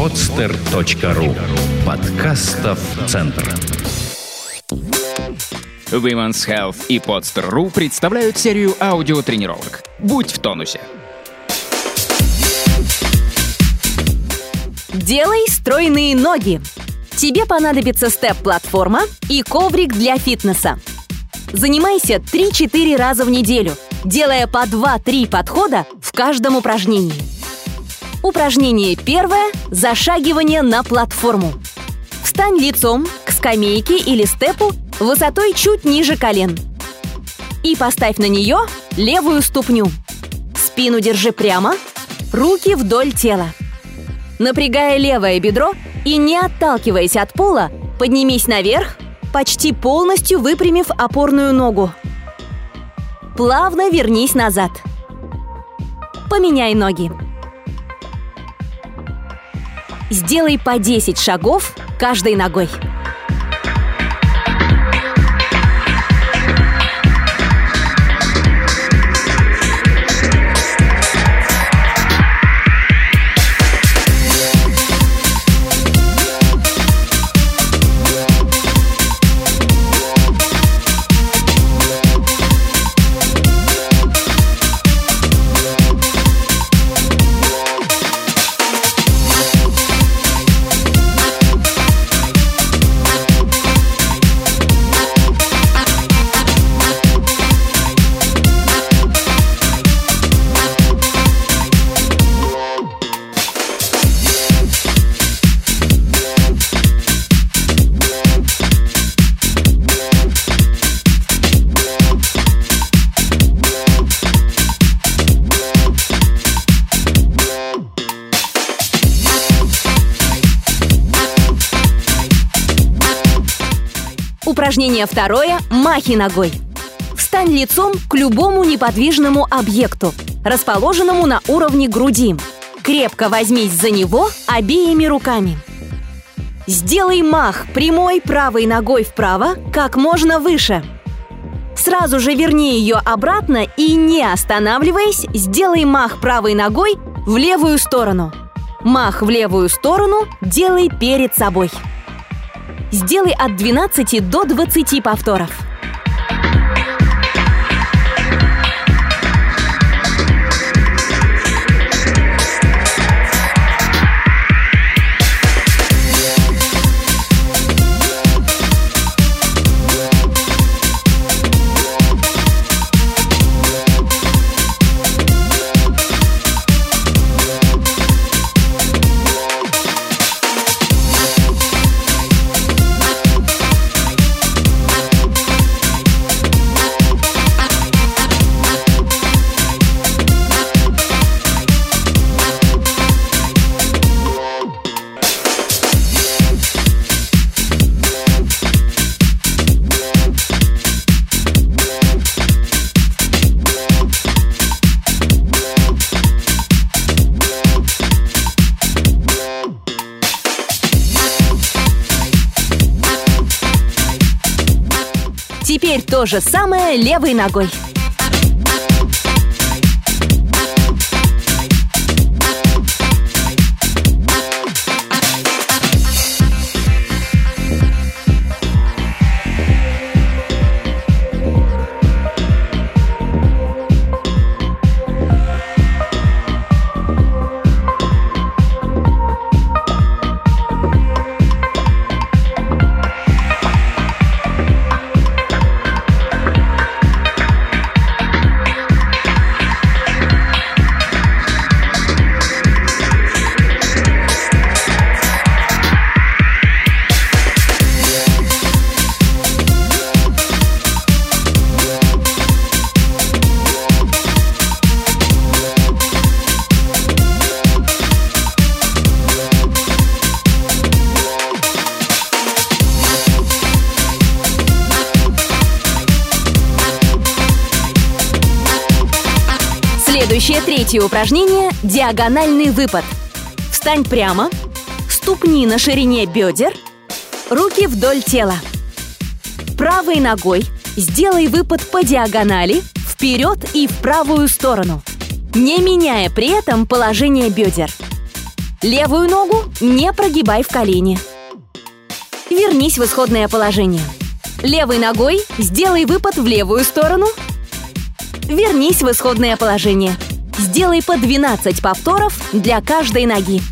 podster.ru Подкастов Центр Women's Health и Podster.ru представляют серию аудиотренировок. Будь в тонусе. Делай стройные ноги. Тебе понадобится степ-платформа и коврик для фитнеса. Занимайся 3-4 раза в неделю, делая по 2-3 подхода в каждом упражнении. Упражнение первое – зашагивание на платформу. Встань лицом к скамейке или степу высотой чуть ниже колен. И поставь на нее левую ступню. Спину держи прямо, руки вдоль тела. Напрягая левое бедро и не отталкиваясь от пола, поднимись наверх, почти полностью выпрямив опорную ногу. Плавно вернись назад. Поменяй ноги. Сделай по 10 шагов каждой ногой. Упражнение второе – махи ногой. Встань лицом к любому неподвижному объекту, расположенному на уровне груди. Крепко возьмись за него обеими руками. Сделай мах прямой правой ногой вправо как можно выше. Сразу же верни ее обратно и, не останавливаясь, сделай мах правой ногой в левую сторону. Мах в левую сторону делай перед собой. Сделай от 12 до 20 повторов. Теперь то же самое левой ногой. Следующее третье упражнение – диагональный выпад. Встань прямо, ступни на ширине бедер, руки вдоль тела. Правой ногой сделай выпад по диагонали вперед и в правую сторону, не меняя при этом положение бедер. Левую ногу не прогибай в колени. Вернись в исходное положение. Левой ногой сделай выпад в левую сторону. Вернись в исходное положение. Сделай по 12 повторов для каждой ноги.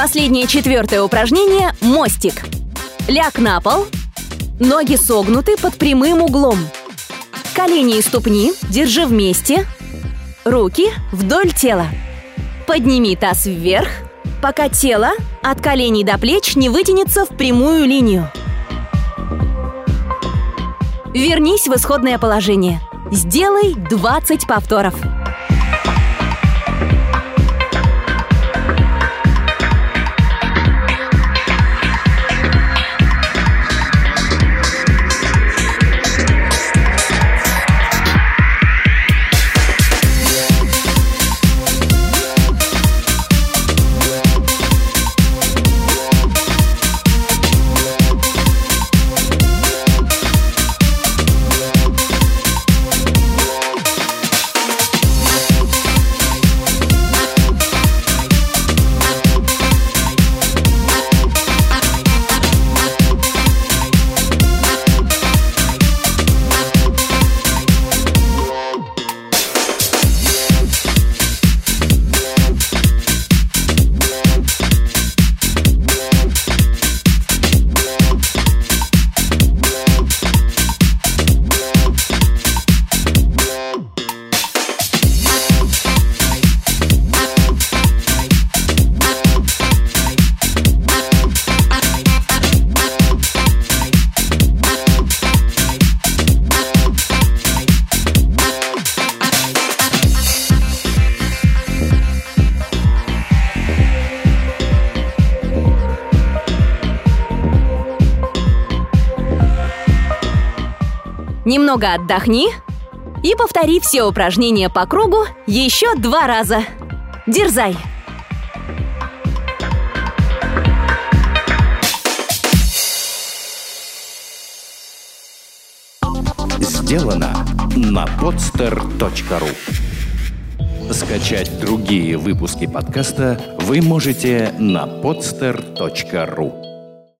Последнее четвертое упражнение – мостик. Ляг на пол. Ноги согнуты под прямым углом. Колени и ступни держи вместе. Руки вдоль тела. Подними таз вверх, пока тело от коленей до плеч не вытянется в прямую линию. Вернись в исходное положение. Сделай 20 повторов. Немного отдохни и повтори все упражнения по кругу еще два раза. Дерзай! Сделано на podster.ru Скачать другие выпуски подкаста вы можете на podster.ru